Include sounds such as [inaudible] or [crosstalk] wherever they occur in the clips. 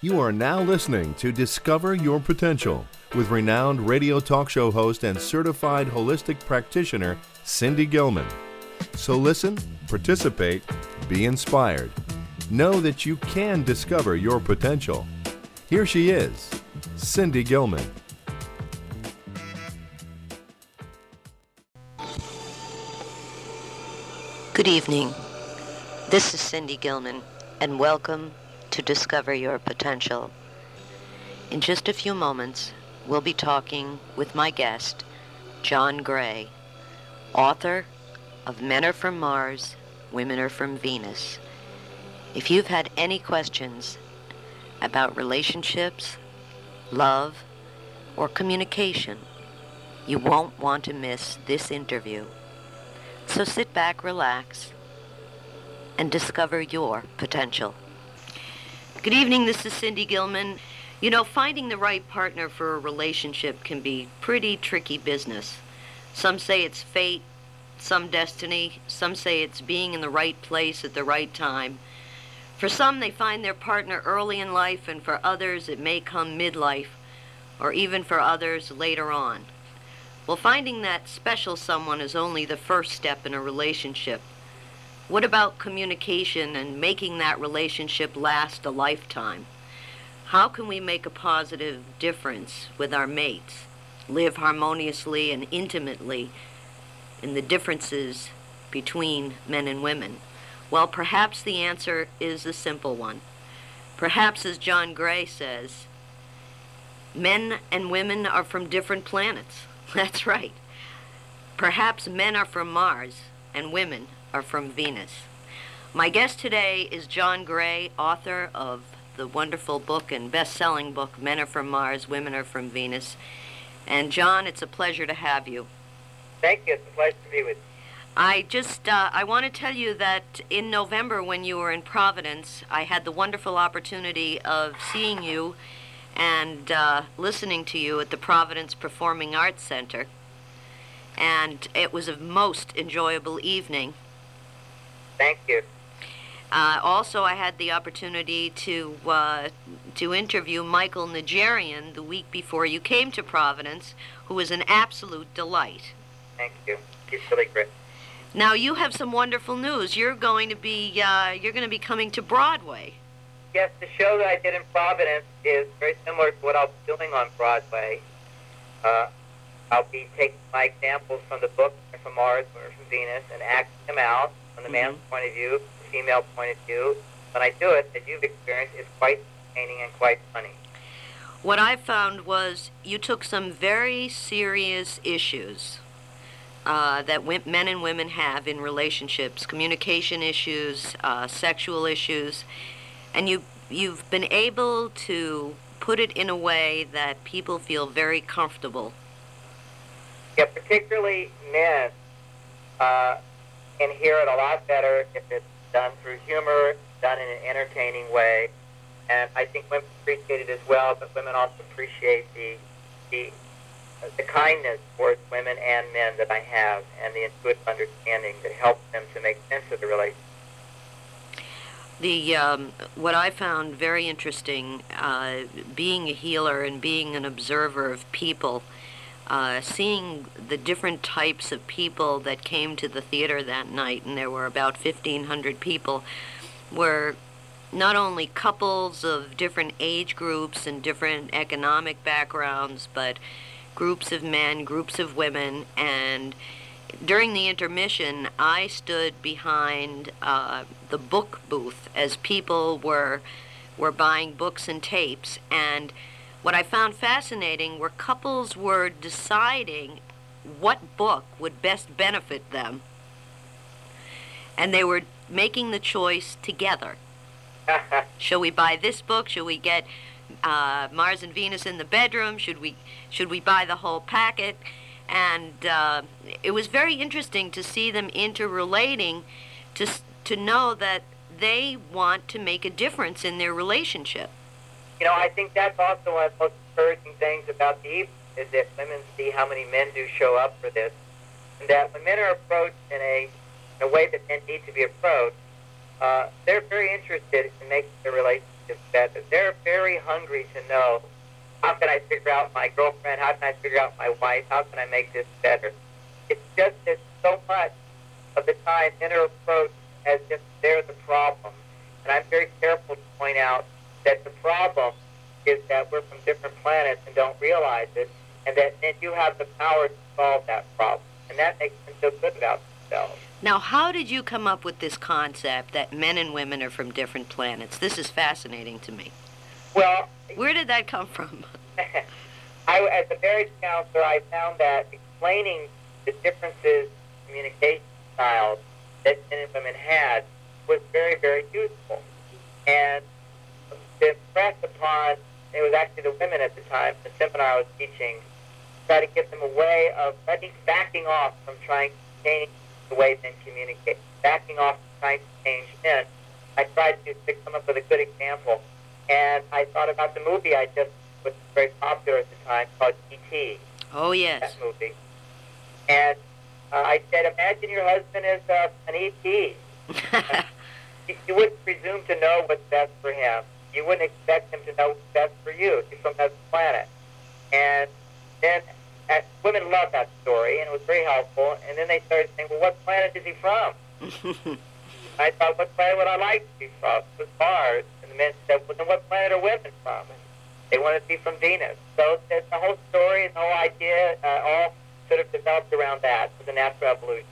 You are now listening to Discover Your Potential with renowned radio talk show host and certified holistic practitioner Cindy Gilman. So listen, participate, be inspired. Know that you can discover your potential. Here she is, Cindy Gilman. Good evening. This is Cindy Gilman, and welcome to Discover Your Potential. In just a few moments, we'll be talking with my guest, John Gray, author of Men Are From Mars, Women Are From Venus. If you've had any questions about relationships, love, or communication, you won't want to miss this interview. So sit back, relax, and discover your potential. Good evening, this is Cindy Gilman. You know, finding the right partner for a relationship can be pretty tricky business. Some say it's fate, some destiny, some say it's being in the right place at the right time. For some, they find their partner early in life, and for others, it may come midlife, or even for others later on. Well, finding that special someone is only the first step in a relationship. What about communication and making that relationship last a lifetime? How can we make a positive difference with our mates, live harmoniously and intimately in the differences between men and women? Well, perhaps the answer is a simple one. Perhaps, as John Gray says, men and women are from different planets. [laughs] That's right. Perhaps men are from Mars and women are from Venus. My guest today is John Gray, author of the wonderful book and best-selling book Men Are From Mars, Women Are From Venus. And John, it's a pleasure to have you. Thank you. It's a pleasure to be with you. I just uh, I want to tell you that in November when you were in Providence, I had the wonderful opportunity of seeing you and uh, listening to you at the Providence Performing Arts Center. And it was a most enjoyable evening. Thank you. Uh, also, I had the opportunity to uh, to interview Michael Nigerian the week before you came to Providence, who was an absolute delight. Thank you. He's really great. Now you have some wonderful news. You're going to be uh, you're going to be coming to Broadway. Yes, the show that I did in Providence is very similar to what I'll be doing on Broadway. Uh, I'll be taking my examples from the book from Mars, or from Venus, and acting them out from the man's point of view, the female point of view. When I do it, as you've experienced, it's quite entertaining and quite funny. What I found was you took some very serious issues uh, that men and women have in relationships, communication issues, uh, sexual issues, and you you've been able to put it in a way that people feel very comfortable. Yeah, particularly men uh, can hear it a lot better if it's done through humor, done in an entertaining way. And I think women appreciate it as well, but women also appreciate the the the kindness towards women and men that I have, and the intuitive understanding that helps them to make sense of the relationship. The um, what I found very interesting, uh, being a healer and being an observer of people, uh, seeing the different types of people that came to the theater that night, and there were about 1,500 people, were not only couples of different age groups and different economic backgrounds, but groups of men, groups of women, and during the intermission, I stood behind uh, the book booth as people were were buying books and tapes, and what I found fascinating were couples were deciding what book would best benefit them, and they were making the choice together. [laughs] Shall we buy this book? Shall we get uh, Mars and Venus in the bedroom? Should we should we buy the whole packet? And uh, it was very interesting to see them interrelating, to to know that they want to make a difference in their relationship. You know, I think that's also one of the most encouraging things about the evening is that women see how many men do show up for this, and that when men are approached in a, in a way that men need to be approached, uh, they're very interested in making the relationship better. They're very hungry to know how can I figure out my girlfriend? How can I figure out my wife? How can I make this better? It's just that so much of the time men are approached as if they're the problem. And I'm very careful to point out that the problem is that we're from different planets and don't realize it, and that and you have the power to solve that problem. And that makes them feel good about themselves. Now, how did you come up with this concept that men and women are from different planets? This is fascinating to me. Well, Where did that come from? [laughs] I, as a marriage counselor, I found that explaining the differences in communication styles that men and women had was very, very useful. And to impress upon, it was actually the women at the time, the seminar I was teaching, try to get them a way of at least backing off from trying to change the way men communicate, backing off from trying to change men. I tried to, to come up with a good example. And I thought about the movie I just was very popular at the time called E.T Oh, yes. that movie. And uh, I said, imagine your husband is uh, an ET. [laughs] [laughs] You, you wouldn't presume to know what's best for him. You wouldn't expect him to know what's best for you. He's from another planet. And then uh, women loved that story, and it was very helpful. And then they started saying, well, what planet is he from? [laughs] I thought, what planet would I like to be from? It was Mars. And the men said, well, then what planet are women from? And they wanted to be from Venus. So the the whole story and the whole idea uh, all sort of developed around that, for the natural evolution.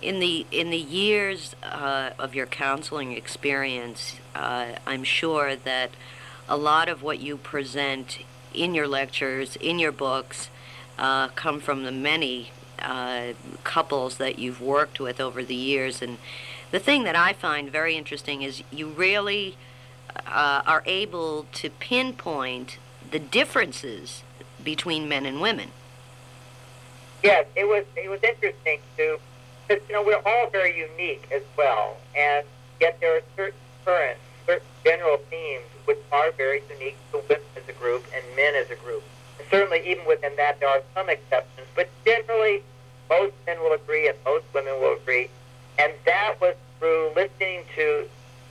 in the in the years uh, of your counseling experience, uh, I'm sure that a lot of what you present in your lectures, in your books, uh, come from the many uh, couples that you've worked with over the years. And the thing that I find very interesting is you really uh, are able to pinpoint the differences between men and women. Yes, it was it was interesting to, because you know we're all very unique as well, and yet there are certain currents, general themes which are very unique to women as a group and men as a group. And certainly, even within that, there are some exceptions, but generally, most men will agree and most women will agree, and that was through listening to.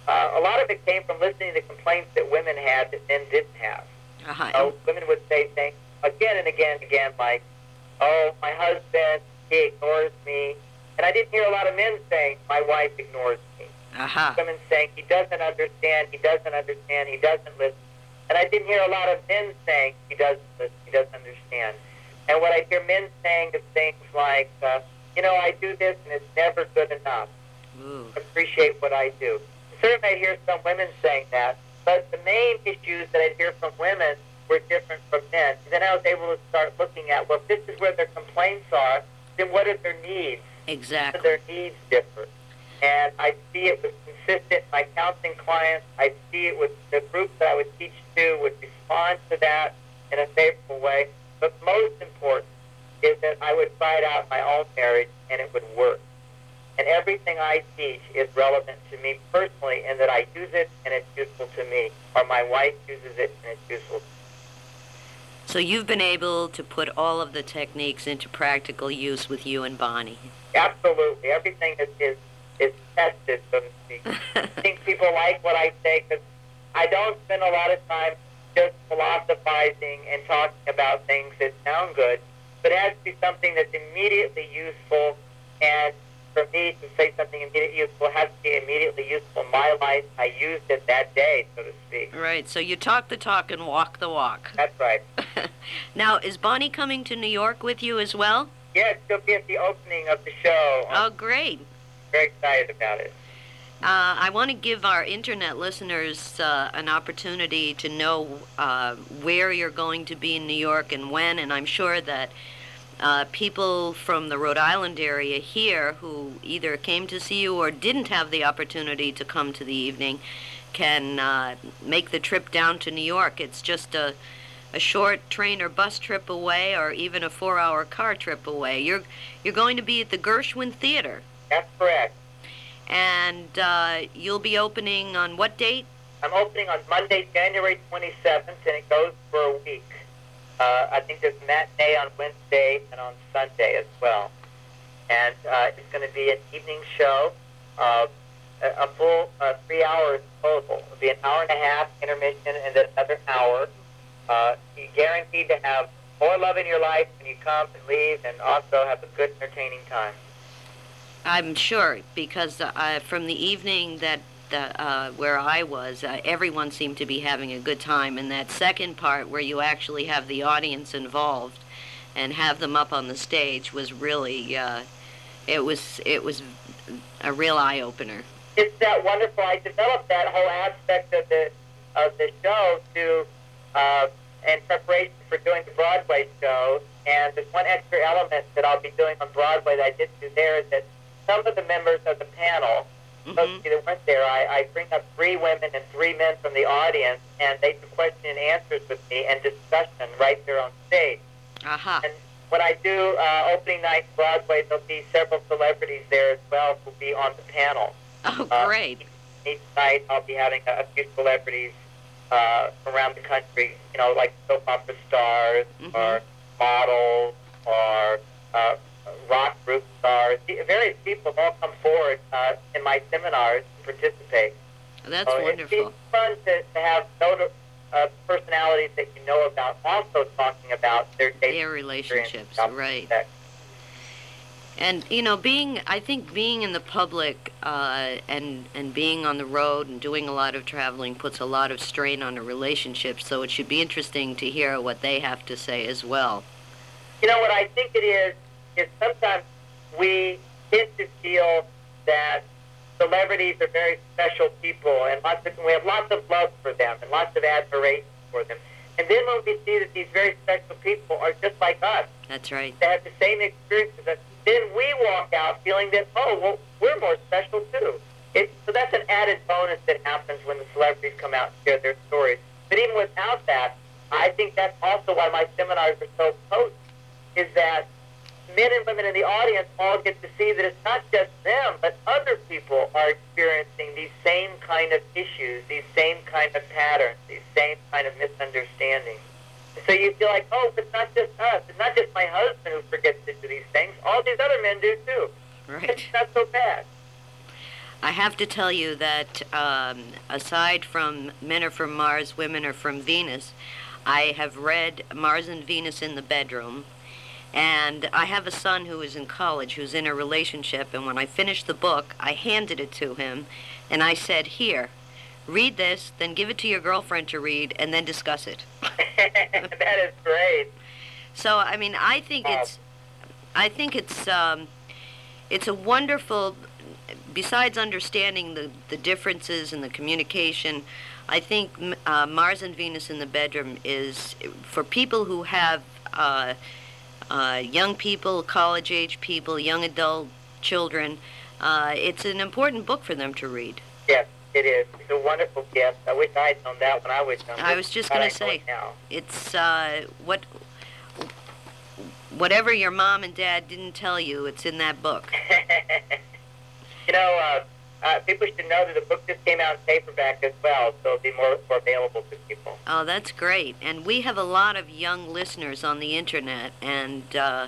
Uh, a lot of it came from listening to complaints that women had that men didn't have. Uh-huh. So women would say things again and again and again like, "Oh, my husband, he ignores me," and I didn't hear a lot of men saying, "My wife ignores me." Uh-huh. Women saying, "He doesn't understand. He doesn't understand. He doesn't listen," and I didn't hear a lot of men saying, "He doesn't listen. He doesn't understand." And what I hear men saying is things like, uh, "You know, I do this and it's never good enough. Ooh. Appreciate what I do." Certainly, I hear some women saying that, but the main issues that I'd hear from women were different from men. And then I was able to start looking at, well, if this is where their complaints are, then what are their needs? Exactly. Their needs differ. And I see it was consistent. My counseling clients, I see it with the groups that I would teach to would respond to that in a favorable way. But most important is that I would it out my own marriage and it would work. And everything I teach is relevant to me personally in that I use it and it's useful to me, or my wife uses it and it's useful So you've been able to put all of the techniques into practical use with you and Bonnie. Absolutely. Everything is, is, is tested, so to speak. [laughs] I think people like what I say because I don't spend a lot of time just philosophizing and talking about things that sound good, but it has to be something that's immediately useful. And for me to say something immediately useful has to be immediately useful in my life. I used it that day, so to speak. Right. So you talk the talk and walk the walk. That's right. [laughs] now, is Bonnie coming to New York with you as well? Yes, she'll be at the opening of the show. Oh, great. Very excited about it. Uh, I want to give our internet listeners uh, an opportunity to know uh, where you're going to be in New York and when, and I'm sure that uh, people from the Rhode Island area here who either came to see you or didn't have the opportunity to come to the evening can uh, make the trip down to New York. It's just a, a short train or bus trip away, or even a four-hour car trip away. You're you're going to be at the Gershwin Theater, That's correct. and uh, you'll be opening on what date? I'm opening on Monday, January 27th, and it goes for a week. Uh, I think there's matinee on Wednesday and on Sunday as well. And uh, it's going to be an evening show of a, a full uh, three hours total. It'll be an hour and a half intermission and then another hour. Uh, you're guaranteed to have more love in your life when you come and leave, and also have a good, entertaining time. I'm sure because uh, from the evening that the, uh, where I was, uh, everyone seemed to be having a good time. And that second part, where you actually have the audience involved and have them up on the stage, was really uh, it was it was a real eye opener. It's that wonderful. I developed that whole aspect of the of the show to uh, in preparation for doing the Broadway show. And there's one extra element that I'll be doing on Broadway that I didn't do there is that some of the members of the panel Mhm. those of you that went there, I, I bring up three women and three men from the audience, and they do question and answers with me and discussion right there on stage. Aha. And when I do uh, opening night Broadway, there'll be several celebrities there as well who'll be on the panel. Oh, Uh, great. Each night, I'll be having a, a few celebrities uh, around the country, you know, like soap opera stars Mhm. or models or uh, rock group stars. Various people have all come forward uh, in my seminars to participate. That's So wonderful. It's, fun to, to have noti- uh, personalities that you know about also talking about their Their relationships, right. And you know, being I think being in the public uh, and and being on the road and doing a lot of traveling puts a lot of strain on a relationship. So it should be interesting to hear what they have to say as well. You know what I think it is is sometimes we tend to feel that celebrities are very special people, and lots of we have lots of love for them and lots of admiration for them. And then when we see that these very special people are just like us, That's right. they have the same experiences, as us, then we walk out feeling that oh well we're more special too. It, so that's an added bonus that happens when the celebrities come out and share their stories. But even without that, I think that's also why my seminars are so potent. Is that men and women in the audience all get to see that it's not just them, but other people are experiencing these same kind of issues, these same kind of patterns, these same kind of misunderstandings. So you feel like, oh, it's not just us. It's not just my husband who forgets to do these things. All these other men do too. Right. It's not so bad. I have to tell you that um, aside from Men Are From Mars, Women Are From Venus, I have read Mars and Venus in the Bedroom. And I have a son who is in college who's in a relationship. And when I finished the book, I handed it to him. And I said, Here, read this, then give it to your girlfriend to read, and then discuss it. [laughs] that is great. So I mean, I think it's, I think it's, um, it's a wonderful. Besides understanding the the differences and the communication, I think uh, Mars and Venus in the bedroom is for people who have uh, uh, young people, college age people, young adult children. Uh, it's an important book for them to read. Yes, it is. It's a wonderful gift. I wish I had known that when I was young. I was just gonna say. it. It's uh, what whatever your mom and dad didn't tell you, it's in that book. [laughs] you know, uh, people should know that the book just came out in paperback as well, so it'll be more, more available to people. Oh, that's great. And we have a lot of young listeners on the internet, and uh,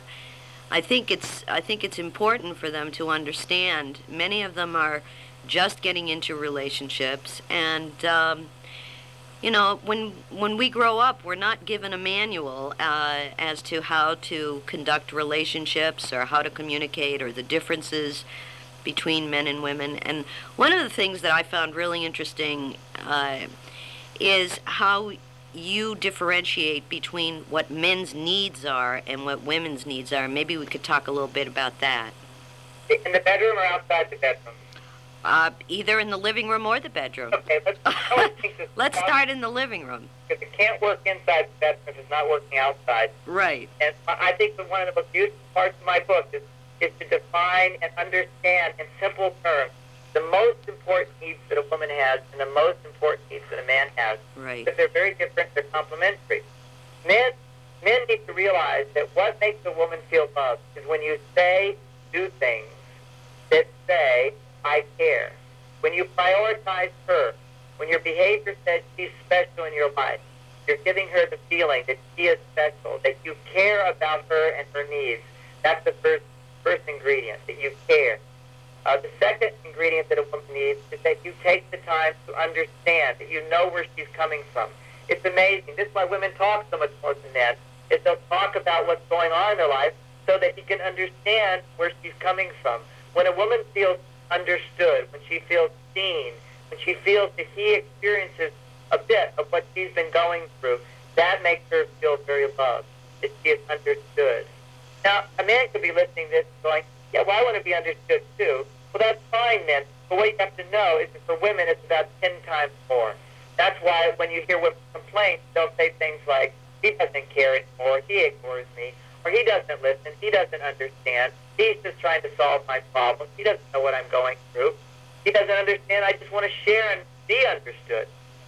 I think it's I think it's important for them to understand. Many of them are just getting into relationships, and um, you know, when when we grow up, we're not given a manual uh, as to how to conduct relationships or how to communicate or the differences between men and women. And one of the things that I found really interesting uh, is how you differentiate between what men's needs are and what women's needs are. Maybe we could talk a little bit about that. In the bedroom or outside the bedroom? Uh, either in the living room or the bedroom. Okay, let's, [laughs] I always think this Let's start in the living room. Because it can't work inside the bedroom if it's not working outside. Right. And I think that one of the most useful parts of my book is, is to define and understand in simple terms the most important needs that a woman has and the most important needs that a man has. Right. Because they're very different, they're complementary. Men, men need to realize that what makes a woman feel loved is when you say, do things that say, I care. When you prioritize her, when your behavior says she's special in your life, you're giving her the feeling that she is special, that you care about her and her needs. That's the first first ingredient, that you care. Uh, the second ingredient that a woman needs is that you take the time to understand, that you know where she's coming from. It's amazing. This is why women talk so much more than men, is they'll talk about what's going on in their life so that he can understand where she's coming from. When a woman feels understood, when she feels seen, when she feels that he experiences a bit of what she's been going through, that makes her feel very loved, that she is understood. Now, a man could be listening to this going, yeah, well, I want to be understood too. Well, that's fine then. But what you have to know is that for women, it's about 10 times more. That's why when you hear women complain, they'll say things like, he doesn't care anymore, he ignores me, or he doesn't listen, he doesn't understand, he's just trying to solve my problems, he doesn't know what I'm going through, he doesn't understand, I just want to share and be understood.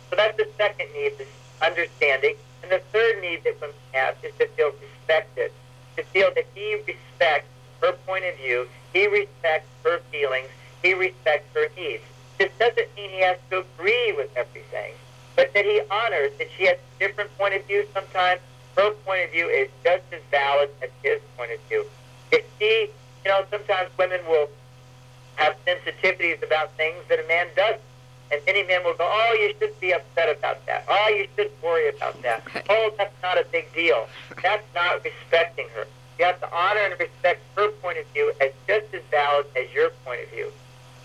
So that's the second need, this understanding. And the third need that women have is to feel respected, to feel that he respects her point of view, he respects her feelings, he respects her needs. This doesn't mean he has to agree with everything, but that he honors that she has a different point of view sometimes. Her point of view is just as valid as his point of view. If she, you know, sometimes women will have sensitivities about things that a man doesn't. And many men will go, oh, you shouldn't be upset about that. Oh, you shouldn't worry about that. Oh, that's not a big deal. That's not respecting her. You have to honor and respect her point of view as just as valid as your point of view.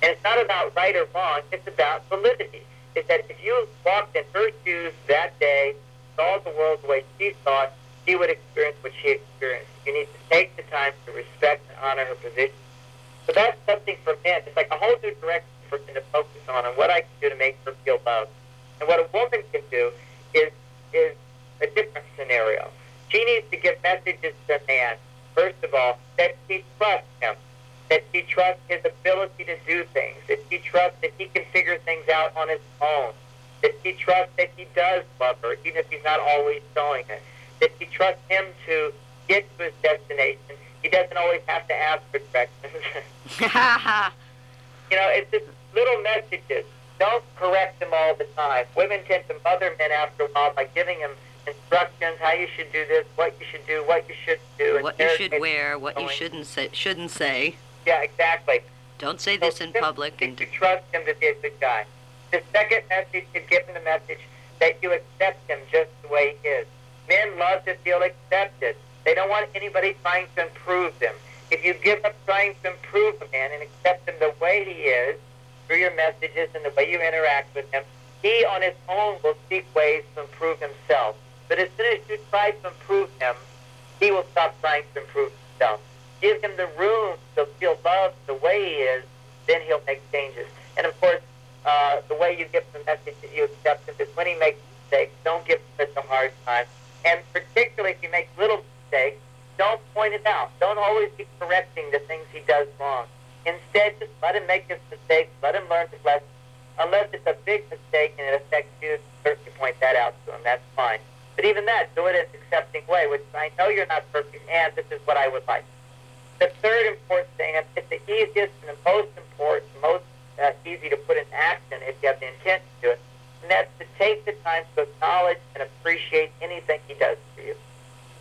And it's not about right or wrong. It's about validity. It's that if you walked in her shoes that day, saw the world the way she saw it, she would experience what she experienced. You need to take the time to respect and honor her position. So that's something for men. It's like a whole new direction men to focus on and what I can do to make her feel loved. And what a woman can do is is a different scenario. She needs to give messages to a man, first of all, that she trusts him, that she trusts his ability to do things, that she trusts that he can figure things out on his own, that she trusts that he does love her, even if he's not always showing it, that she trusts him to get to his destination. He doesn't always have to ask for directions. [laughs] [laughs] you know, it's just little messages. Don't correct them all the time. Women tend to mother men after a while by giving them instructions, how you should do this, what you should do, what you shouldn't do. What you should wear, what you shouldn't say. Shouldn't say. Yeah, exactly. Don't say this in public. And you trust him to be a good guy. The second message is give him the message that you accept him just the way he is. Men love to feel accepted. They don't want anybody trying to improve them. If you give up trying to improve a man and accept him the way he is, through your messages and the way you interact with him, he on his own will seek ways to improve himself. But as soon as you try to improve him, he will stop trying to improve himself. Give him the room to feel loved the way he is, then he'll make changes. And of course, uh, the way you give the message that you accept him is when he makes mistakes, don't give him such a hard time. And particularly if you make little mistakes, don't point it out. Don't always be correcting the things he does wrong. Instead, just let him make his mistakes, let him learn his lesson. Unless it's a big mistake and it affects you, certainly point that out to him. That's fine. But even that, do it in an accepting way, which I know you're not perfect, and this is what I would like. The third important thing, and it's the easiest and the most important, most uh, easy to put in action if you have the intent to do it, and that's to take the time to acknowledge and appreciate anything he does for you.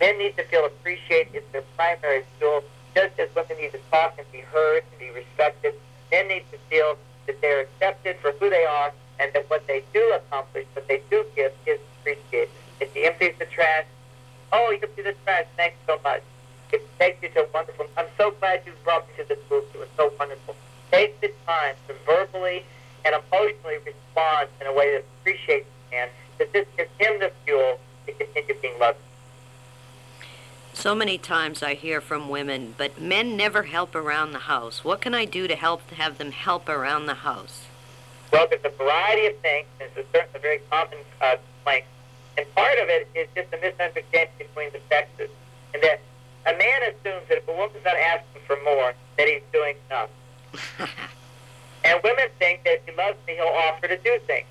Men need to feel appreciated. It's their primary tool just as women need to talk and be heard and be respected, men need to feel that they're accepted for who they are and that what they do accomplish, what they do give, is appreciated. If he empties the trash, oh, you empty the trash, thanks so much. It takes you to a wonderful, I'm so glad you brought me to this group. It was so wonderful. Take the time to verbally and emotionally respond in a way that appreciates the man, that this gives him the fuel to continue being loved. So many times I hear from women, but men never help around the house. What can I do to help to have them help around the house? Well, there's a variety of things. It's a, certain, a very common uh, complaint. And part of it is just a misunderstanding between the sexes. And that a man assumes that if a woman's not asking for more, that he's doing enough. [laughs] and women think that if he loves me, he'll offer to do things.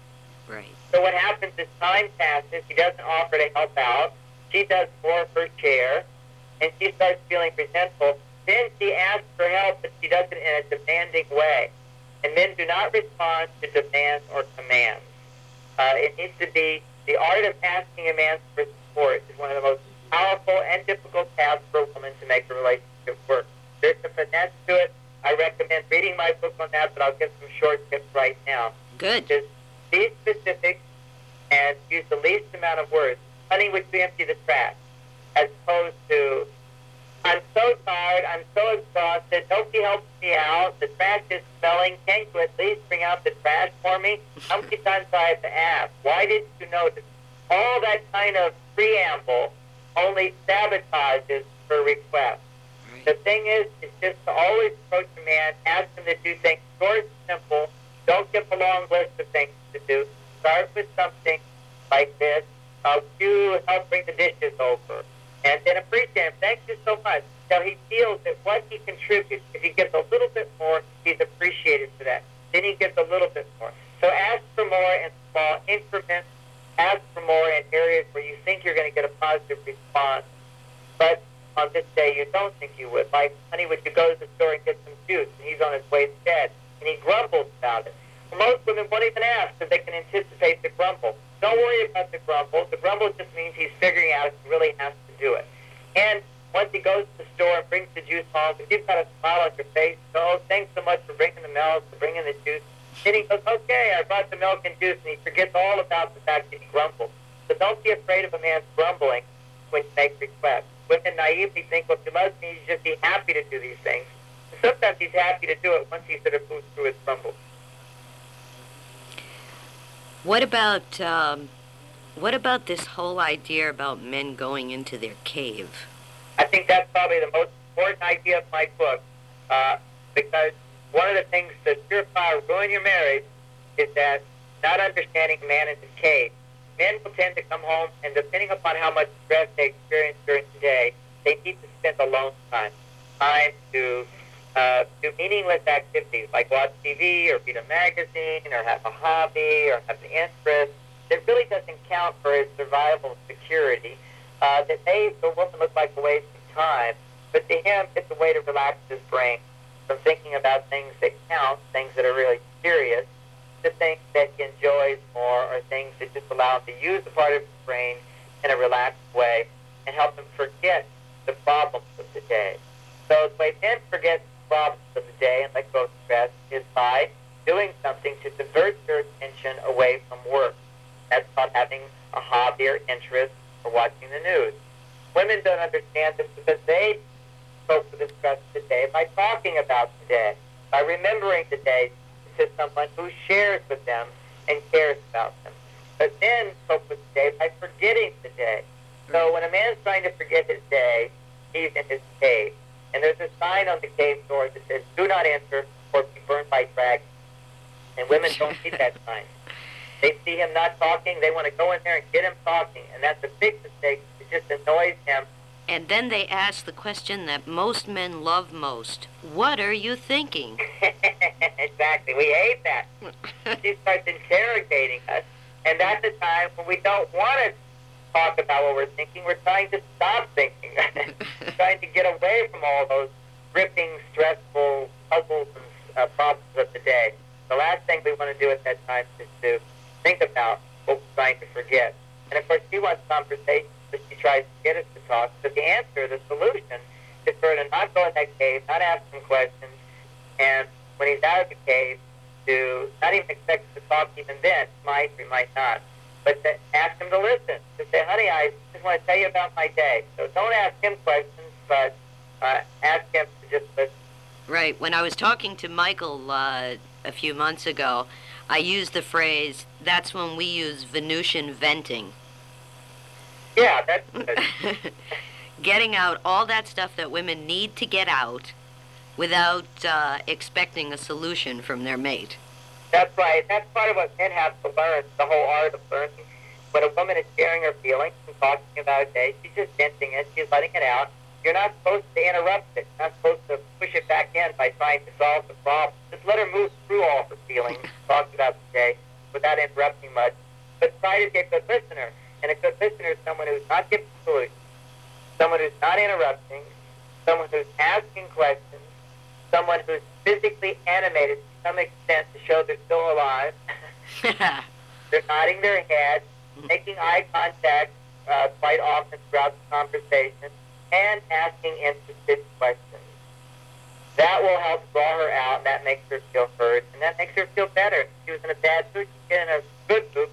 Right. So what happens is time passes, he doesn't offer to help out, she does more of her share, and she starts feeling resentful, then she asks for help, but she does it in a demanding way. And men do not respond to demands or commands. Uh, it needs to be the art of asking a man for support is one of the most powerful and difficult tasks for a woman to make a relationship work. There's a finesse to it. I I recommend reading my book on that, but I'll give some short tips right now. Good. Just be specific and use the least amount of words. Honey, would you empty the trash? As opposed to, I'm so tired, I'm so exhausted, nobody helps me out, the trash is smelling, can't you at least bring out the trash for me? How many times do I have to ask? Why didn't you notice? All that kind of preamble only sabotages her request. The thing is, is just to always approach a man, ask him to do things short and simple. Don't give a long list of things to do. Start with something like this. Uh, you help bring the dishes over. And then appreciate him. Thank you so much. Till he feels that what he contributes, if he gives a little bit more, he's appreciated for that. Then he gives a little bit more. So ask for more in small increments. Ask for more in areas where you think you're going to get a positive response. But on this day you don't think you would. Like, honey, would you go to the store and get some juice? And he's on his way to bed. And he grumbles about it. Most women won't even ask because they can anticipate the grumble. Don't worry about the grumble. The grumble just means he's figuring out if he really has to do it. And once he goes to the store and brings the juice home, if you've got a smile on your face, oh, thanks so much for bringing the milk, for bringing the juice. Then he goes, okay, I brought the milk and juice, and he forgets all about the fact that he grumbled. So don't be afraid of a man's grumbling when you make requests. Women naively think, well, you me, you should just be happy to do these things. And sometimes he's happy to do it once he sort of moves through his grumble. What about um, what about this whole idea about men going into their cave? I think that's probably the most important idea of my book, uh, because one of the things that surefire ruin your marriage is that not understanding man in his cave. Men will tend to come home, and depending upon how much stress they experience during the day, they need to spend alone time, time to uh, do meaningless activities like watch TV or read a magazine or have a hobby or have an interest that really doesn't count for his survival security. Uh, that for a woman look like a waste of time, but to him it's a way to relax his brain from thinking about things that count, things that are really serious, to things that he enjoys more or things that just allow him to use a part of his brain in a relaxed way and help him forget the problems of the day. So the way men forget the problems of the day and let go of stress is by doing something to divert their attention away from work. That's called having a hobby or interest or watching the news. Women don't understand this because they cope with the stress of day by talking about the day, by remembering the day to someone who shares with them and cares about them. But men cope with the day by forgetting the day. So mm. when a man's trying to forget his day, he's in his cave. And there's a sign on the cave door that says, do not enter or be burned by dragons. And women don't see that sign. They see him not talking, they want to go in there and get him talking. And that's a big mistake. It just annoys him. And then they ask the question that most men love most. What are you thinking? [laughs] exactly. We hate that. [laughs] she starts interrogating us. And that's the time when we don't want to talk about what we're thinking. We're trying to stop thinking, [laughs] trying to get away from all those gripping, stressful puzzles and uh, problems of the day. The last thing we want to do at that time is to think about what we're trying to forget. And of course, she wants conversation, but she tries to get us to talk. But the answer, the solution, is for her to not go in that cave, not ask him questions, and when he's out of the cave, to not even expect to talk even then. Might, we might not but to ask him to listen. To say, honey, I just want to tell you about my day. So don't ask him questions, but uh, ask him to just listen. Right. When I was talking to Michael uh, a few months ago, I use the phrase, that's when we use Venusian venting. Yeah, that's good. [laughs] Getting out all that stuff that women need to get out without uh, expecting a solution from their mate. That's right. That's part of what men have to learn, the whole art of learning. When a woman is sharing her feelings and talking about a day, she's just venting it, she's letting it out. You're not supposed to interrupt it. You're not supposed to push it back in by trying to solve the problem. Just let her move through all her feelings, [laughs] talk about the day, without interrupting much. But try to be a good listener. And a good listener is someone who's not giving solutions, someone who's not interrupting, someone who's asking questions, someone who's physically animated to some extent to show they're still alive. [laughs] they're nodding their head, [laughs] making eye contact uh, quite often throughout the conversation, and asking interested questions. That will help draw her out, and that makes her feel heard, and that makes her feel better. If she was in a bad mood, she get in a good mood.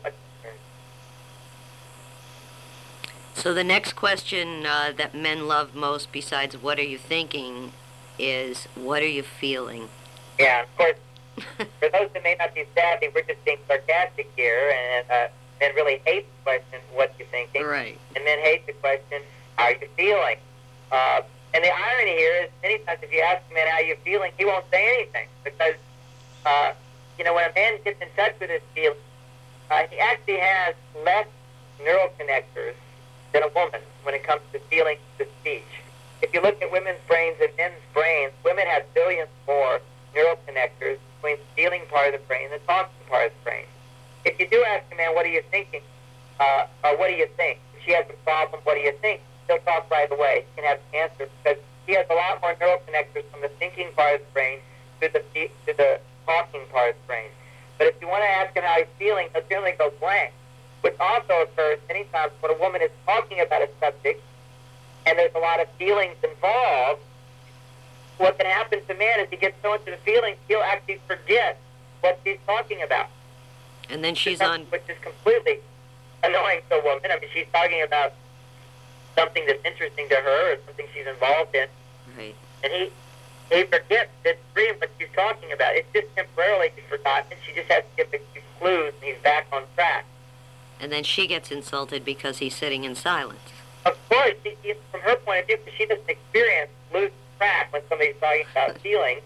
So the next question uh, that men love most, besides "What are you thinking?" is "What are you feeling?" Yeah, of course. [laughs] for those that may not be savvy, we're just being sarcastic here, and uh, men really hate the question, "What you thinking?" Right. And men hate the question, "How are you feeling?" Uh, and the irony here is, many times if you ask a man how you feeling, he won't say anything because, uh, you know, when a man gets in touch with his feelings, uh, he actually has less neural connectors than a woman when it comes to feeling to speech. If you look at women's brains and men's brains, women have billions more neural connectors between the feeling part of the brain and the talking part of the brain. If you do ask a man, what are you thinking? Uh, or what do you think? If she has a problem, what do you think? Talk right away. He can have an answer because he has a lot more neural connectors from the thinking part of the brain to the, to the talking part of the brain. But if you want to ask him how he's feeling, he'll generally go blank which also occurs many times when a woman is talking about a subject and there's a lot of feelings involved. What can happen to man is he gets so into the feelings, he'll actually forget what she's talking about. And then she's on. Which is completely annoying to a woman. I mean, she's talking about something that's interesting to her or something she's involved in. Right. And he he forgets that really what she's talking about. It's just temporarily forgotten. She just has to give the clues, and he's back on track and then she gets insulted because he's sitting in silence. Of course, she, from her point of view, because she doesn't experience lose track when somebody's talking about [laughs] feelings.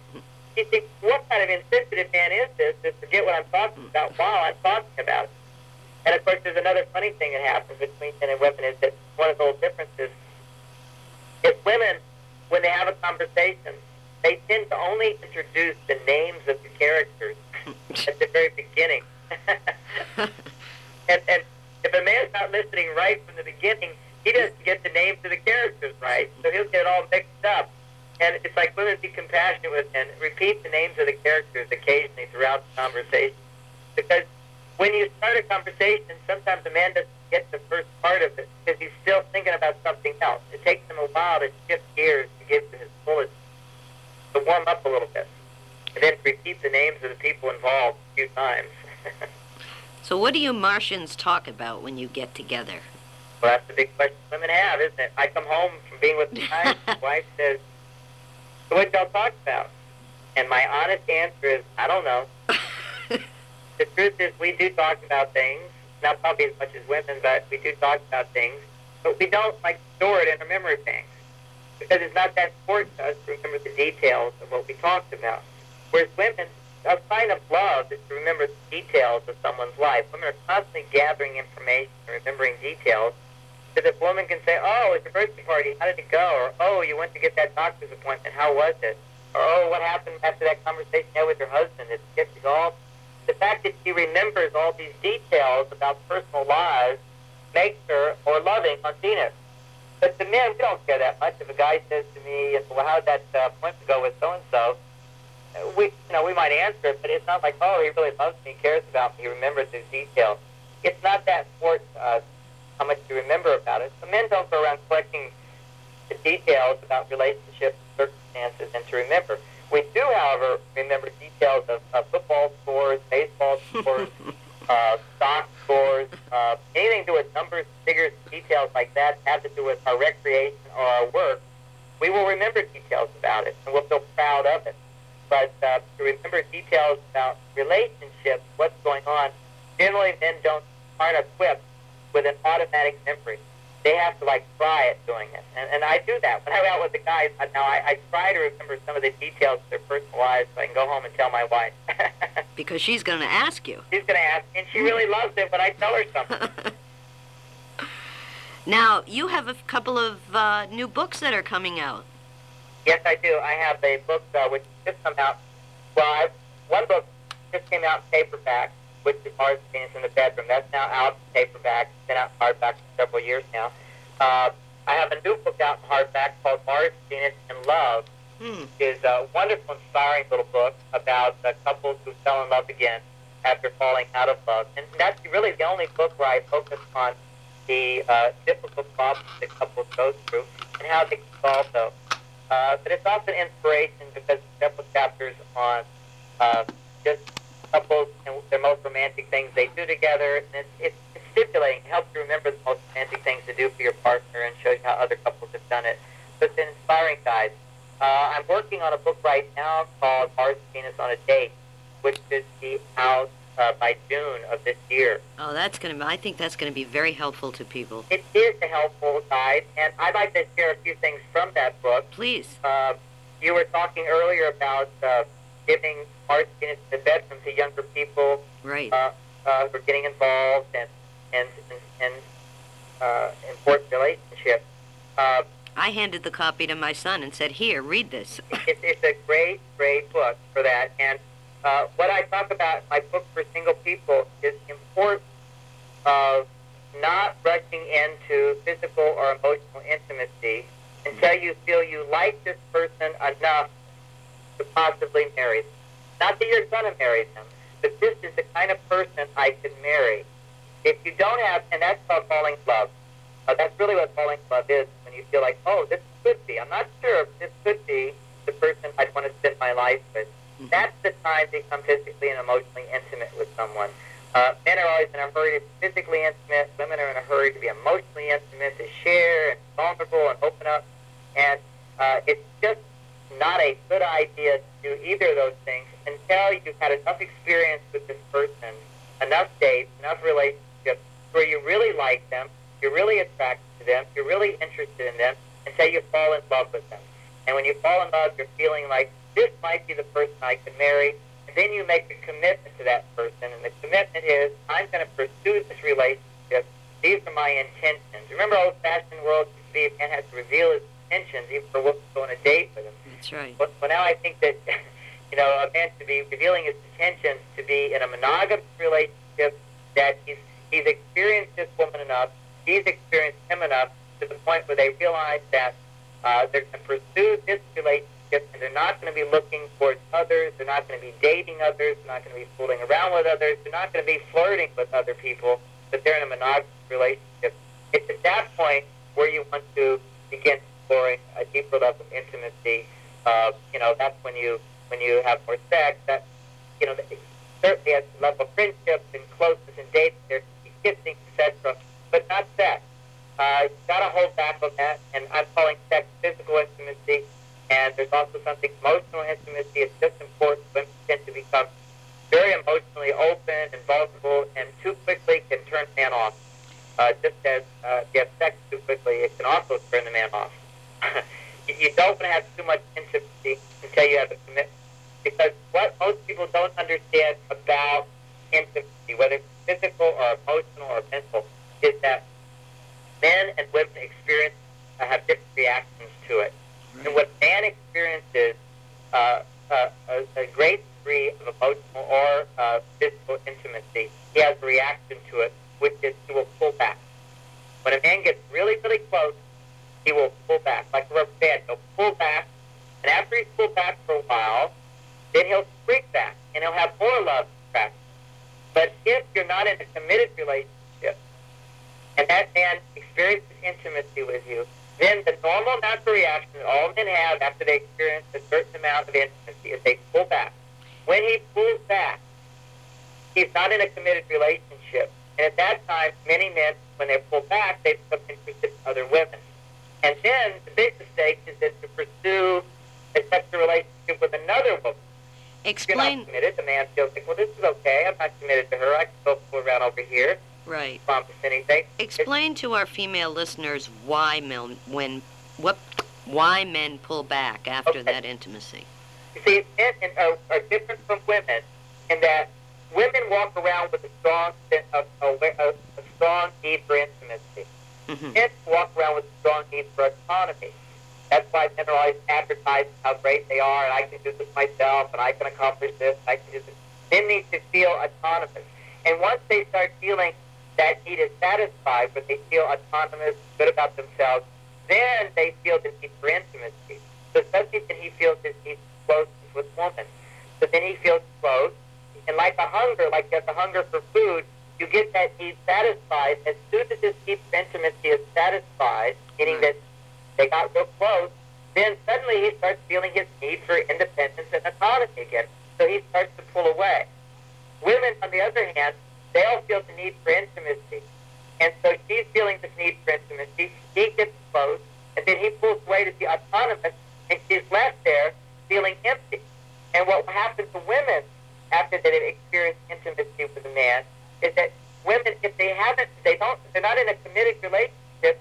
She thinks, what kind of insensitive man is this to forget what I'm talking about while I'm talking about it? And of course, there's another funny thing that happens between men and women is that one of the little differences is women, when they have a conversation, they tend to only introduce the names of the characters [laughs] at the very beginning. And, and if a man's not listening right from the beginning, he doesn't get the names of the characters right, so he'll get all mixed up. And it's like women be compassionate with and repeat the names of the characters occasionally throughout the conversation. Because when you start a conversation, sometimes a man doesn't get the first part of it because he's still thinking about something else. It takes him a while to shift gears to get to his fullest, to warm up a little bit, and then repeat the names of the people involved a few times. [laughs] So what do you Martians talk about when you get together? Well, that's the big question women have, isn't it? I come home from being with my wife [laughs] says, so what y'all talk about? And my honest answer is, I don't know. [laughs] the truth is, we do talk about things, not probably as much as women, but we do talk about things, but we don't like store it in our memory banks because it's not that important to us to remember the details of what we talked about. Whereas women, a sign of love is to remember the details of someone's life. Women are constantly gathering information remembering details. So that woman can say, oh, it's a birthday party. How did it go? Or, oh, you went to get that doctor's appointment. How was it? Or, oh, what happened after that conversation you had with your husband? Did you get to golf? The fact that she remembers all these details about personal lives makes her more loving on Venus. But the men, we don't care that much. If a guy says to me, well, how did that uh, appointment go with so-and-so? we, you know, we might answer it, but it's not like, oh, he really loves me, cares about me, he remembers these details. It's not that important to us how much you remember about it. So men don't go around collecting the details about relationships, circumstances, and to remember. We do, however, remember details of, of football scores, baseball scores, [laughs] uh, stock scores, uh, anything to do with numbers, figures, details like that have to do with our recreation or our work. We will remember details about it, and we'll feel proud of it but uh, to remember details about relationships, what's going on, generally men don't aren't equipped with an automatic memory. They have to like try at doing it, and, and I do that when I'm out with the guys. Now I, I try to remember some of the details of their personal lives, so I can go home and tell my wife. [laughs] because she's going to ask you. She's going to ask, and she really loves it when I tell her something. [laughs] [laughs] now you have a couple of uh, new books that are coming out. Yes, I do. I have a book uh, which just come out. Well, I've, one book just came out in paperback, which is Mars Venus in the Bedroom. That's now out in paperback. It's been out in hardback for several years now. Uh, I have a new book out in hardback called Mars, Venus, and Love. Hmm. It's a wonderful, inspiring little book about uh, couples who fell in love again after falling out of love. And that's really the only book where I focus on the uh, difficult problems that couples go through and how they can solve those. Uh, but it's also inspiration because it's several chapters on uh, just couples and their most romantic things they do together. And it's, it's, it's stimulating. It helps you remember the most romantic things to do for your partner and shows you how other couples have done it. So it's an inspiring guide. Uh, I'm working on a book right now called Mars Venus on a Date, which should be out uh, by June of this year. Oh, that's going to. I think that's going to be very helpful to people. It is a helpful guide, and I'd like to share a few things from that book. Please. Uh, you were talking earlier about uh, giving art into the bedroom to younger people Right. uh, uh, who are getting involved and and and, and uh, important relationships. Uh, I handed the copy to my son and said, "Here, read this." it's, it's a great, great book for that. And uh, what I talk about in my book for single people is important of not rushing into physical or emotional intimacy until you feel you like this person enough to possibly marry them. Not that you're going to marry them, but this is the kind of person I can marry. If you don't have, and that's called falling in love. Uh, that's really what falling in love is when you feel like, oh, this could be. I'm not sure if this could be the person I'd want to spend my life with. Mhm. That's the time to become physically and emotionally intimate with someone. Uh, men are always in a hurry to be physically intimate. Women are in a hurry to be emotionally intimate, to share and vulnerable and open up. And uh, it's just not a good idea to do either of those things until you've had enough experience with this person, enough dates, enough relationships where you really like them, you're really attracted to them, you're really interested in them, until you fall in love with them. And when you fall in love, you're feeling like this might be the person I can marry. And then you make a commitment to that person, and the commitment is I'm going to pursue this relationship. These are my intentions. Remember, old-fashioned world to a man has to reveal his intentions even for women go on a date with him. That's right. But, but now I think that, [laughs] you know, a man should be revealing his intentions to be in a monogamous relationship that he's, he's experienced this woman enough, he's experienced him enough to the point where they realize that uh, they're going to pursue this relationship and they're not going to be looking towards others, they're not going to be dating others, they're not going to be fooling around with others, they're not going to be flirting with other people, but they're in a monogamous relationship. It's at that point where you want to begin exploring a deeper level of intimacy uh, you know, that's when you when you have more sex. That you know, certainly at the level of friendships and closeness and dating, there can be kissing, etc. But not sex. Uh, gotta hold back on that. And I'm calling sex physical intimacy. And there's also something emotional intimacy. It's just important. Women tend to become very emotionally open and vulnerable, and too quickly can turn man off. Uh, just as uh, if you have sex too quickly, it can also turn the man off. [laughs] you don't want to have too much intimacy until you have a commitment. Because what most people don't understand about intimacy, whether it's physical or emotional or mental, is that men and women experience uh, have different reactions to it. And what man experiences uh, uh, a, a great degree of emotional or uh, physical intimacy, he has a reaction to it, which is he will pull back. When a man gets really, really close, he will pull back, like a rubber band. He'll pull back, and after he's pulled back for a while, then he'll spring back, and he'll have more love back. But if you're not in a committed relationship, and that man experiences intimacy with you, then the normal natural reaction that all men have after they experience a certain amount of intimacy is they pull back. When he pulls back, he's not in a committed relationship. And at that time, many men, when they pull back, they become interested in other women. And then the big mistake is that to pursue a sexual relationship with another woman. If you're Explain. not committed, the man feels like, well, this is okay. I'm not committed to her. I can go around over here. Right. Promise anything. Explain to our female listeners why men when what why men pull back after Okay. that intimacy. You see, men are, are different from women in that women walk around with a strong of a, a, a strong need for intimacy. Hmm Men walk around with a strong need for autonomy. That's why men are always advertising how great they are, and I can do this myself, and I can accomplish this, I can do this. Men need to feel autonomous. And once they start feeling that need is satisfied, when they feel autonomous, good about themselves, then they feel the need for intimacy. So suddenly then he feels his need closeness with woman. So then he feels close. And like a hunger, like you have the hunger for food, you get that need satisfied. As soon as this for intimacy is satisfied, meaning that they got real close, then suddenly he starts feeling his need for independence and autonomy again. So he starts to pull away. Women, on the other hand, they all feel the need for intimacy. And so she's feeling this need for intimacy. He gets close, and then he pulls away to be autonomous, and she's left there feeling empty. And what happens to women after they've experienced intimacy with a man is that women, if they haven't, they don't, they're not in a committed relationship,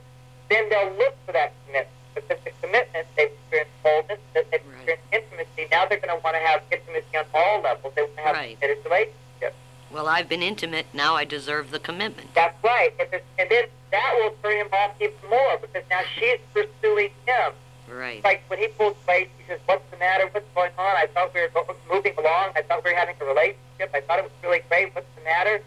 then they'll look for that commitment. Because the commitment, they've experienced boldness, they've experienced right. intimacy. Now they're going to want to have intimacy on all levels. They want to have right. a committed relationship. Well, I've been intimate. Now I deserve the commitment. That's right. And, and then that will turn him off even more because now she's pursuing him. Right. Like when he pulls away, he says, "What's the matter? What's going on? I thought we were moving along. I thought we were having a relationship. I thought it was really great. What's the matter?"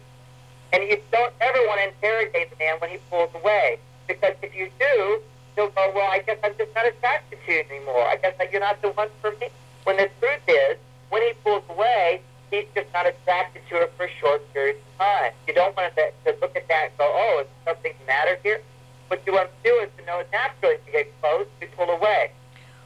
And you don't ever want to interrogate the man when he pulls away because if you do, he'll go, "Well, I guess I'm just not attracted to you anymore. I guess that you're not the one for me." When the truth is, when he pulls away, he's just not attracted to her for a short period of time. You don't want to, to look at that and go, "Oh, is something the matter here?" What you want to do is to know naturally if you get close, you pull away.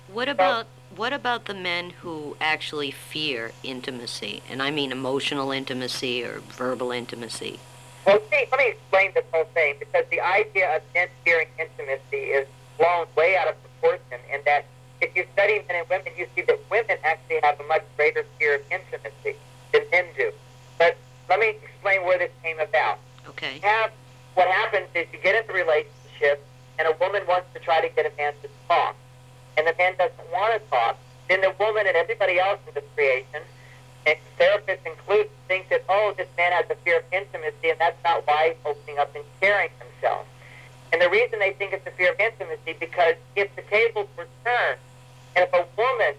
What about what about the men who actually fear intimacy? And I mean emotional intimacy or verbal intimacy. Well, see, let me explain this whole thing because the idea of men fearing intimacy is blown way out of proportion. In that, if you study men and women, you see that women actually have a much greater fear of intimacy than men do. But let me explain where this came about. Okay. Have what happens is you get into a relationship relationship and a woman wants to try to get a man to talk, and the man doesn't want to talk, then the woman and everybody else in the creation, and therapists included, think that, oh, this man has a fear of intimacy, and that's not why he's opening up and sharing himself. And the reason they think it's a fear of intimacy because if the tables were turned, and if a woman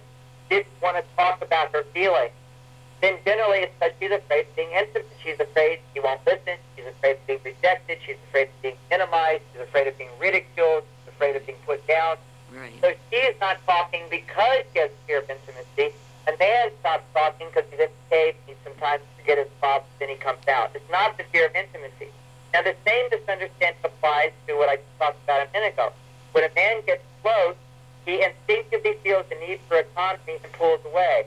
didn't want to talk about her feelings, then generally it's because she's afraid of being intimate. She's afraid he won't listen. She's afraid of being rejected. She's afraid of being minimized. She's afraid of being ridiculed. She's afraid of being put down. Right. So she is not talking because she has fear of intimacy. A man stops talking because he's in the cave. He sometimes forget his problems. Then he comes out. It's not the fear of intimacy. Now the same misunderstanding applies to what I talked about a minute ago. When a man gets close, he instinctively feels the need for autonomy and pulls away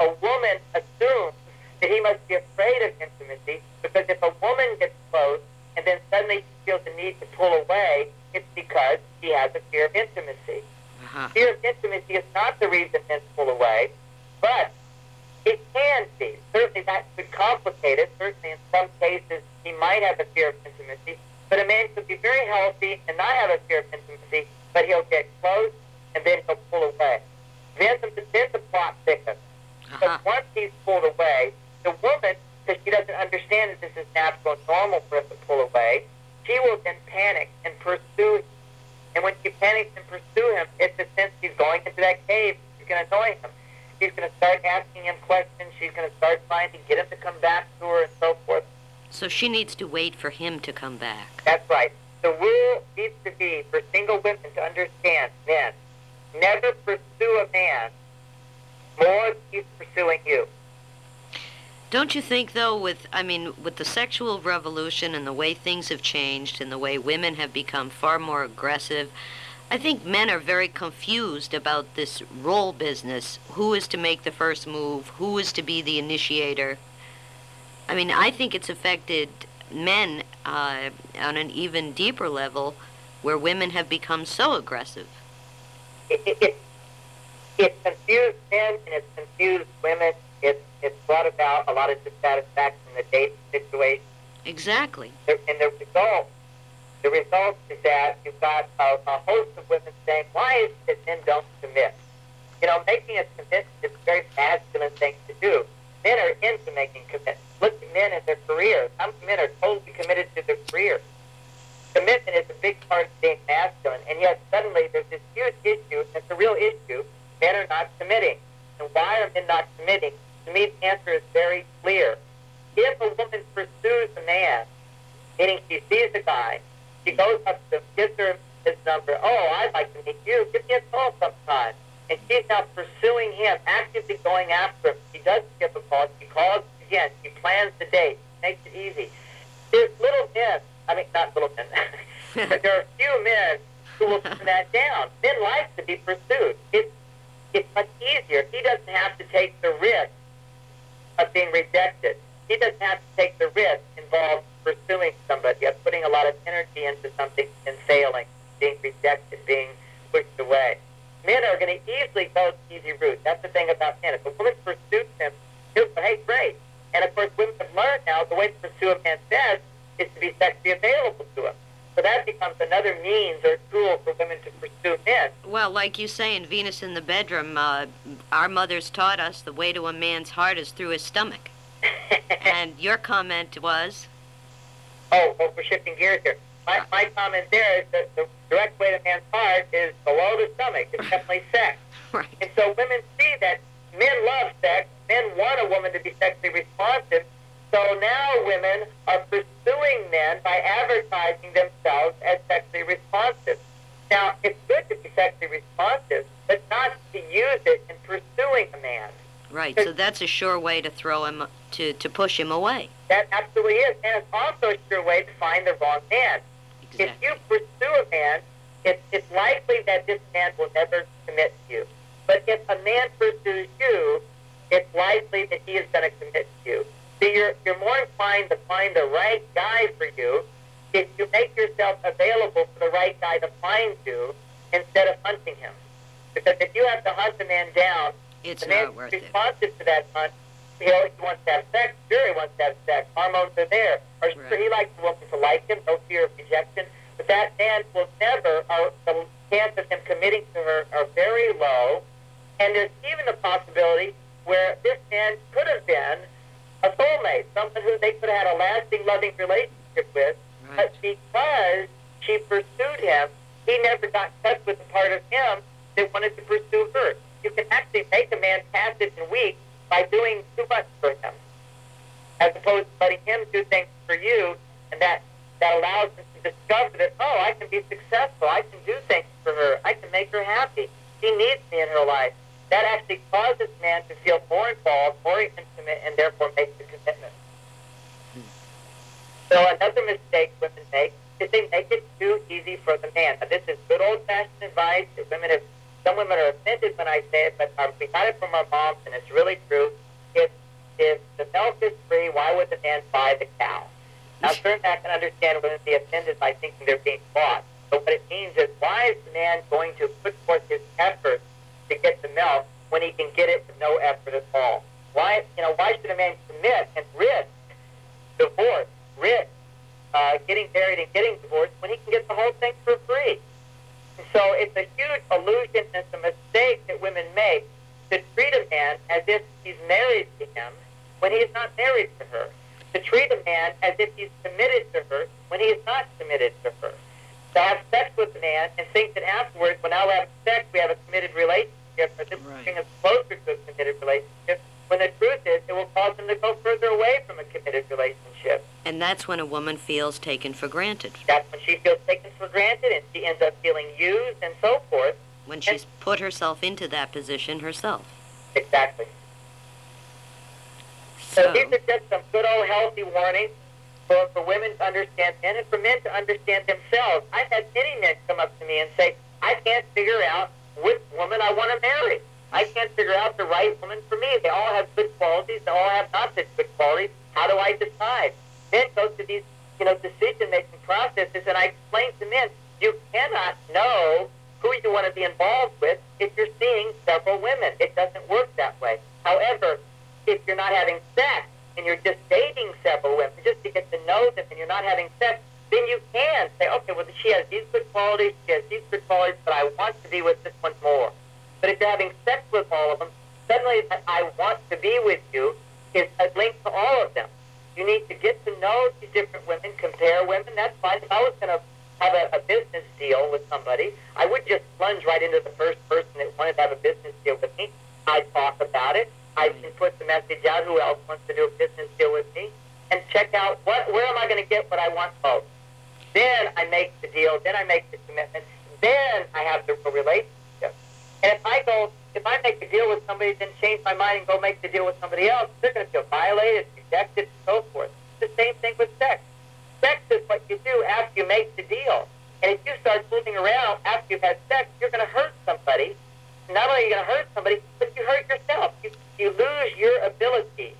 a woman assumes that he must be afraid of intimacy because if a woman gets close and then suddenly she feels the need to pull away, it's because she has a fear of intimacy. Uh-huh. Fear of intimacy is not the reason men pull away, but it can be. Certainly that could complicate it. Certainly in some cases he might have a fear of intimacy, but a man could be very healthy and not have a fear of intimacy, but he'll get close and then he'll pull away. Then the, then the plot thickens. Uh-huh. But once he's pulled away, the woman, because she doesn't understand that this is natural and normal for him to pull away, she will then panic and pursue him. And when she panics and pursue him, it's a sense he's going into that cave. She's going to annoy him. She's going to start asking him questions. She's going to start trying to get him to come back to her and so forth. So she needs to wait for him to come back. That's right. The rule needs to be for single women to understand, men, never pursue a man more than he's pursuing you. Don't you think, though, with I mean, with the sexual revolution and the way things have changed and the way women have become far more aggressive, I think men are very confused about this role business. Who is to make the first move? Who is to be the initiator? I mean, I think it's affected men uh, on an even deeper level, where women have become so aggressive. It, it, it, it's confused men and it's confused women. It's it's brought about a lot of dissatisfaction in the dating situation. Exactly. And the result, the result is that you've got a, a host of women saying, "Why is it men don't submit? You know, making a commitment is a very masculine thing to do. Men are into making commitments. Look at men in their careers. Some men are totally committed to their careers. Commitment is a big part of being masculine, and yet suddenly there's this huge issue. It's a real issue men are not committing. And why are men not committing? To me, the answer is very clear. If a woman pursues a man, meaning she sees a guy, she goes up to him, gives her his number. Oh, I'd like to meet you. Give me a call sometime. And she's now pursuing him, actively going after him. She doesn't give a call. She calls again. She plans the date. Makes it easy. There's little men. I mean, not little men. [laughs] but there are few men who will turn that down. Men like to be pursued. It's, it's much easier. He doesn't have to take the risk of being rejected. He doesn't have to take the risk involved pursuing somebody, of putting a lot of energy into something and failing, being rejected, being pushed away. Men are going to easily go the easy route. That's the thing about men. If a woman pursues him, he'll hey, great. And of course, women have learned now the way to pursue a man best is to be sexually available to him. So that becomes another means or tool for women to pursue men. Well, like you say in Venus in the Bedroom, uh, our mothers taught us the way to a man's heart is through his stomach. [laughs] and your comment was? Oh, oh well, we're shifting gears here. My, my comment there is that the direct way to man's heart is below the stomach. It's definitely sex. [laughs] Right. And so women see that men love sex. Men want a woman to be sexually responsive. So now women are pursuing men by advertising themselves as sexually responsive. Now, it's good to be sexually responsive, but not to use it in pursuing a man. Right, so that's a sure way to throw him, to, to push him away. That absolutely is. And it's also a sure way to find the wrong man. Exactly. If you pursue a man, it, it's likely that this man will never commit to you. But if a man pursues you, it's likely that he is going to commit to you. So you're, you're more inclined to find the right guy for you if you make yourself available for the right guy to find you instead of hunting him. Because if you have to hunt a man down, It's the man not worth it. responsive to that hunt, you know, he wants to have sex, he wants to have sex, hormones are there. Or Right. he likes a woman to like him, no fear of rejection. But that man will never, or the chance of him committing to her are very low. And there's even a possibility where this man could have been a soulmate, someone who they could have had a lasting, loving relationship with. Right. But because she pursued him, he never got in touch with the part of him that wanted to pursue her. You can actually make a man passive and weak by doing too much for him, as opposed to letting him do things for you, and that that allows him to discover that oh, I can be successful, I can do things for her, I can make her happy. She needs me in her life. That actually causes man to feel more involved, more intimate, and therefore make the commitment. So another mistake women make is they make it too easy for the man. Now this is good old-fashioned advice that women have. Some women are offended when I say it, but um, we got it from our moms, and it's really true. If if the milk is free, why would the man buy the cow? Now, certainly I can understand women be offended by thinking they're being bought. But what it means is, why is the man going to put forth his effort to get the milk when he can get it with no effort at all? Why, you know, why should a man commit and risk divorce, risk uh, getting married and getting divorced when he can get the whole thing for free? So it's a huge illusion and it's a mistake that women make to treat a man as if he's married to him when he is not married to her. To treat a man as if he's committed to her when he is not committed to her. To have sex with a man and think that afterwards, when I'll have sex, we have a committed relationship, or this will Right. bring us closer to a committed relationship, when the truth is it will cause him to go further away from a committed relationship. And that's when a woman feels taken for granted, That's when she feels taken for granted and she ends up feeling used and so forth. when she's put herself into that position herself. Exactly. So So, these are just some good old healthy warnings for, for women to understand men and for men to understand themselves. I've had many men come up to me and say, I can't figure out which woman I want to marry. I can't figure out the right woman for me. They all have good qualities. They all have not such good qualities. How do I decide? Men go through these, you know, decision-making processes, and I explain to men, you cannot know who you want to be involved with if you're seeing several women. It doesn't work that way. However, if you're not having sex and you're just dating several women just to get to know them and you're not having sex, then you can say, okay, well, she has these good qualities, she has these good qualities, but I want to be with this one more. But if you're having sex with all of them, suddenly that I want to be with you is a link to all of them. You need to get to know these different women, compare women. That's fine. If I was going to have a, a business deal with somebody, I would just plunge right into the first person that wanted to have a business deal with me. I'd talk about it. I mm-hmm. can put the message out who else wants to do a business deal with me and check out what where am I going to get what I want most. Then I make the deal. Then I make the commitment. Then I have the relationship. And if I go, if I make a deal with somebody, then change my mind and go make the deal with somebody else, they're going to feel violated, rejected, and so forth. It's the same thing with sex. Sex is what you do after you make the deal. And if you start fooling around after you've had sex, you're going to hurt somebody. Not only are you going to hurt somebody, but you hurt yourself. You, you lose your ability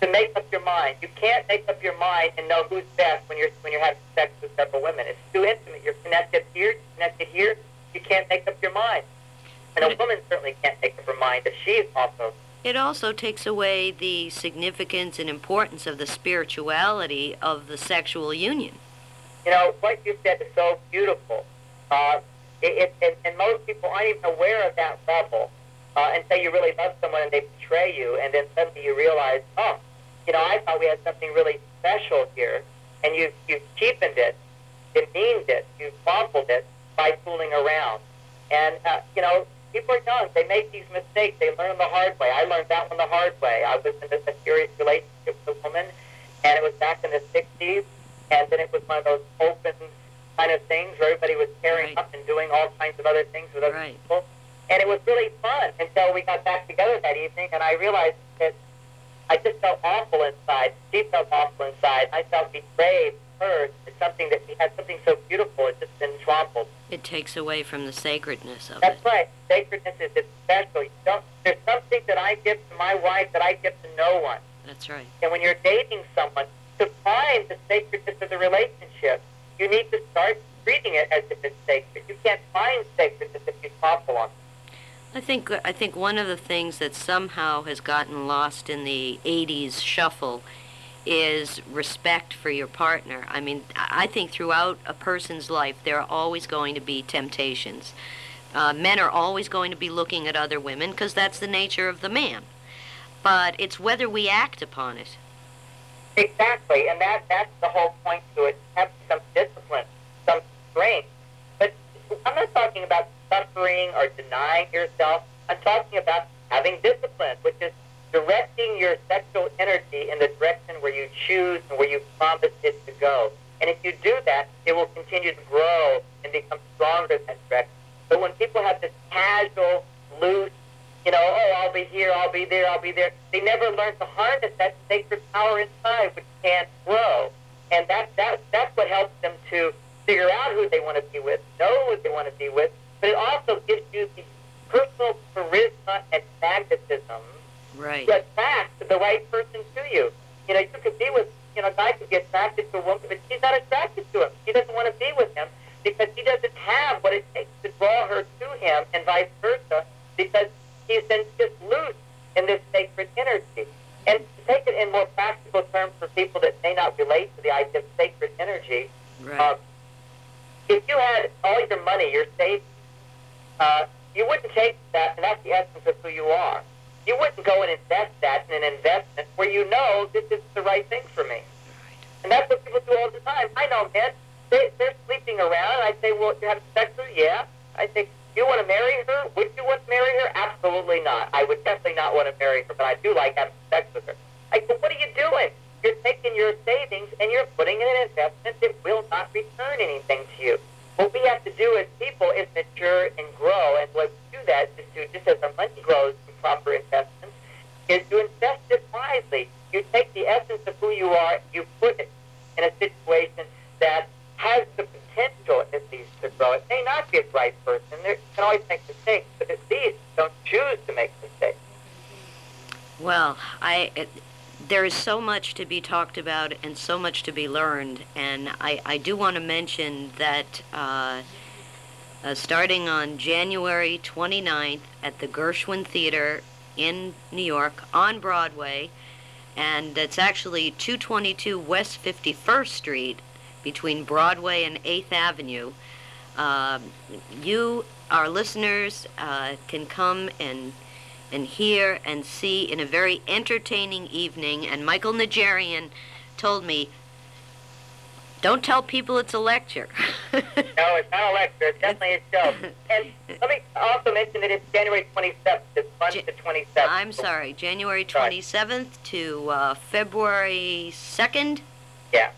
to make up your mind. You can't make up your mind and know who's best when you're when you're having sex with several women. It's too intimate. You're connected here, you're connected here. You can't make up your mind. And a woman certainly can't make up her mind if she's also It also takes away the significance and importance of the spirituality of the sexual union. You know, what you said is so beautiful. Uh, it, it, and, most people aren't even aware of that level uh, until you really love someone and they betray you, and then suddenly you realize, oh, you know, I thought we had something really special here, and you've, you've cheapened it, demeaned it, you've fumbled it by fooling around. And, uh, you know, people are young. They make these mistakes. They learn the hard way. I learned that one the hard way. I was in a serious relationship with a woman, and it was back in the 60s, and then it was one of those open kind of things where everybody was tearing Right. up and doing all kinds of other things with other Right. people. And it was really fun until we got back together that evening, and I realized that I just felt awful inside. She felt awful inside. I felt betrayed, hurt. It's something that we had something so beautiful. It's just been trampled. It takes away from the sacredness of it. That's right. Sacredness is it's special. You don't, there's something that I give to my wife that I give to no one. That's right. And when you're dating someone, to find the sacredness of the relationship, you need to start treating it as if it's sacred. You can't find sacredness if you topple on it. I think I think one of the things that somehow has gotten lost in the 80s shuffle is respect for your partner. I mean, I think throughout a person's life there are always going to be temptations. Uh, men are always going to be looking at other women because that's the nature of the man. But it's whether we act upon it. Exactly, and that that's the whole point to it. Have some discipline, some strength. But I'm not talking about suffering or denying yourself. I'm talking about having discipline, which is directing your sexual energy in the direction where you choose and where you promise it to go. And if you do that, it will continue to grow and become stronger in that direction. But when people have this casual, loose, you know, oh, I'll be here, I'll be there, I'll be there. They never learn to harness that sacred power inside, which can grow. And that, that, that's what helps them to figure out who they want to be with, know who they want to be with. But it also gives you the personal charisma and magnetism Right. to the right person to you. You know, you could be with, you know, a guy could be attracted to a woman, but she's not attracted to him. She doesn't want to be with him because he doesn't have what it takes to draw her to him, and vice versa, because he's been just loose in this sacred energy. And to take it in more practical terms for people that may not relate to the idea of sacred energy, Right. uh, if you had all your money, your savings, uh, you wouldn't take that, and that's the essence of who you are. You wouldn't go and invest that in an investment where you know this is the right thing for me. And that's what people do all the time. I know men, they, they're sleeping around, and I say, well, you have sex with her? Yeah. I say, you want to marry her? Would you want to marry her? Absolutely not. I would definitely not want to marry her, but I do like having sex with her. I said, what are you doing? You're taking your savings and you're putting in an investment that will not return anything to you. What we have to do as people is mature and grow, and what we do that is to, just as our money grows proper investments, is to invest it wisely. You take the essence of who you are, you put it in a situation that has the potential at least to grow. It may not be a right person. There can always make mistakes, but at least don't choose to make mistakes. Well, I it, there is so much to be talked about and so much to be learned, and I, I do want to mention that uh, uh, starting on January 29th at the Gershwin Theater in New York on Broadway, and it's actually 222 West 51st Street between Broadway and 8th Avenue. Um you, our listeners, uh, can come and and hear and see in a very entertaining evening. And Michael Nigerian told me, "Don't tell people it's a lecture." [laughs] No, it's not a lecture. It's definitely a show. [laughs] And let me also mention that it's January 27th. It's 1 Ja- to 27th. I'm sorry, January Sorry. 27th to uh, February 2nd. Yeah.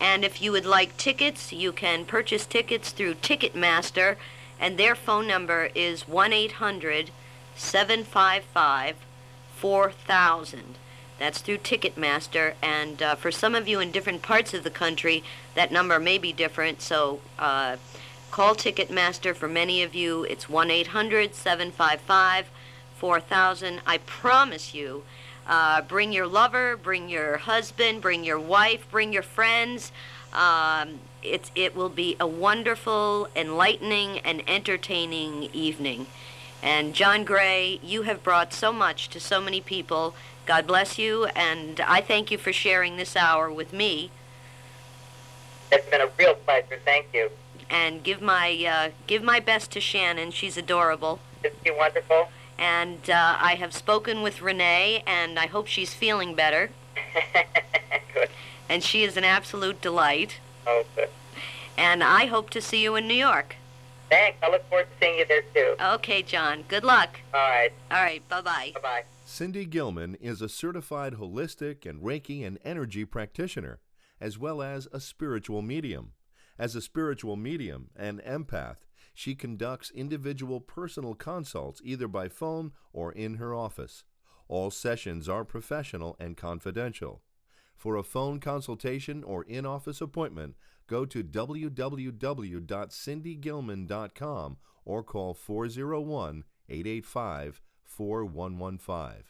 And if you would like tickets, you can purchase tickets through Ticketmaster, and their phone number is 1 800 755 4000. That's through Ticketmaster. And uh, for some of you in different parts of the country, that number may be different. So uh, call Ticketmaster. For many of you, it's 1 800 755 4000. I promise you, uh, bring your lover, bring your husband, bring your wife, bring your friends. Um, it, it will be a wonderful, enlightening, and entertaining evening. And John Gray, you have brought so much to so many people. God bless you, and I thank you for sharing this hour with me. It's been a real pleasure. Thank you. And give my uh, give my best to Shannon. She's adorable. Isn't she wonderful? And uh, I have spoken with Renee, and I hope she's feeling better. [laughs] good. And she is an absolute delight. Oh, good. And I hope to see you in New York. Thanks. I look forward to seeing you there too. Okay, John. Good luck. All right. All right. Bye bye. Bye bye. Cindy Gilman is a certified holistic and Reiki and energy practitioner, as well as a spiritual medium. As a spiritual medium and empath, she conducts individual personal consults either by phone or in her office. All sessions are professional and confidential. For a phone consultation or in office appointment, go to www.cindygilman.com or call 401 885 4115.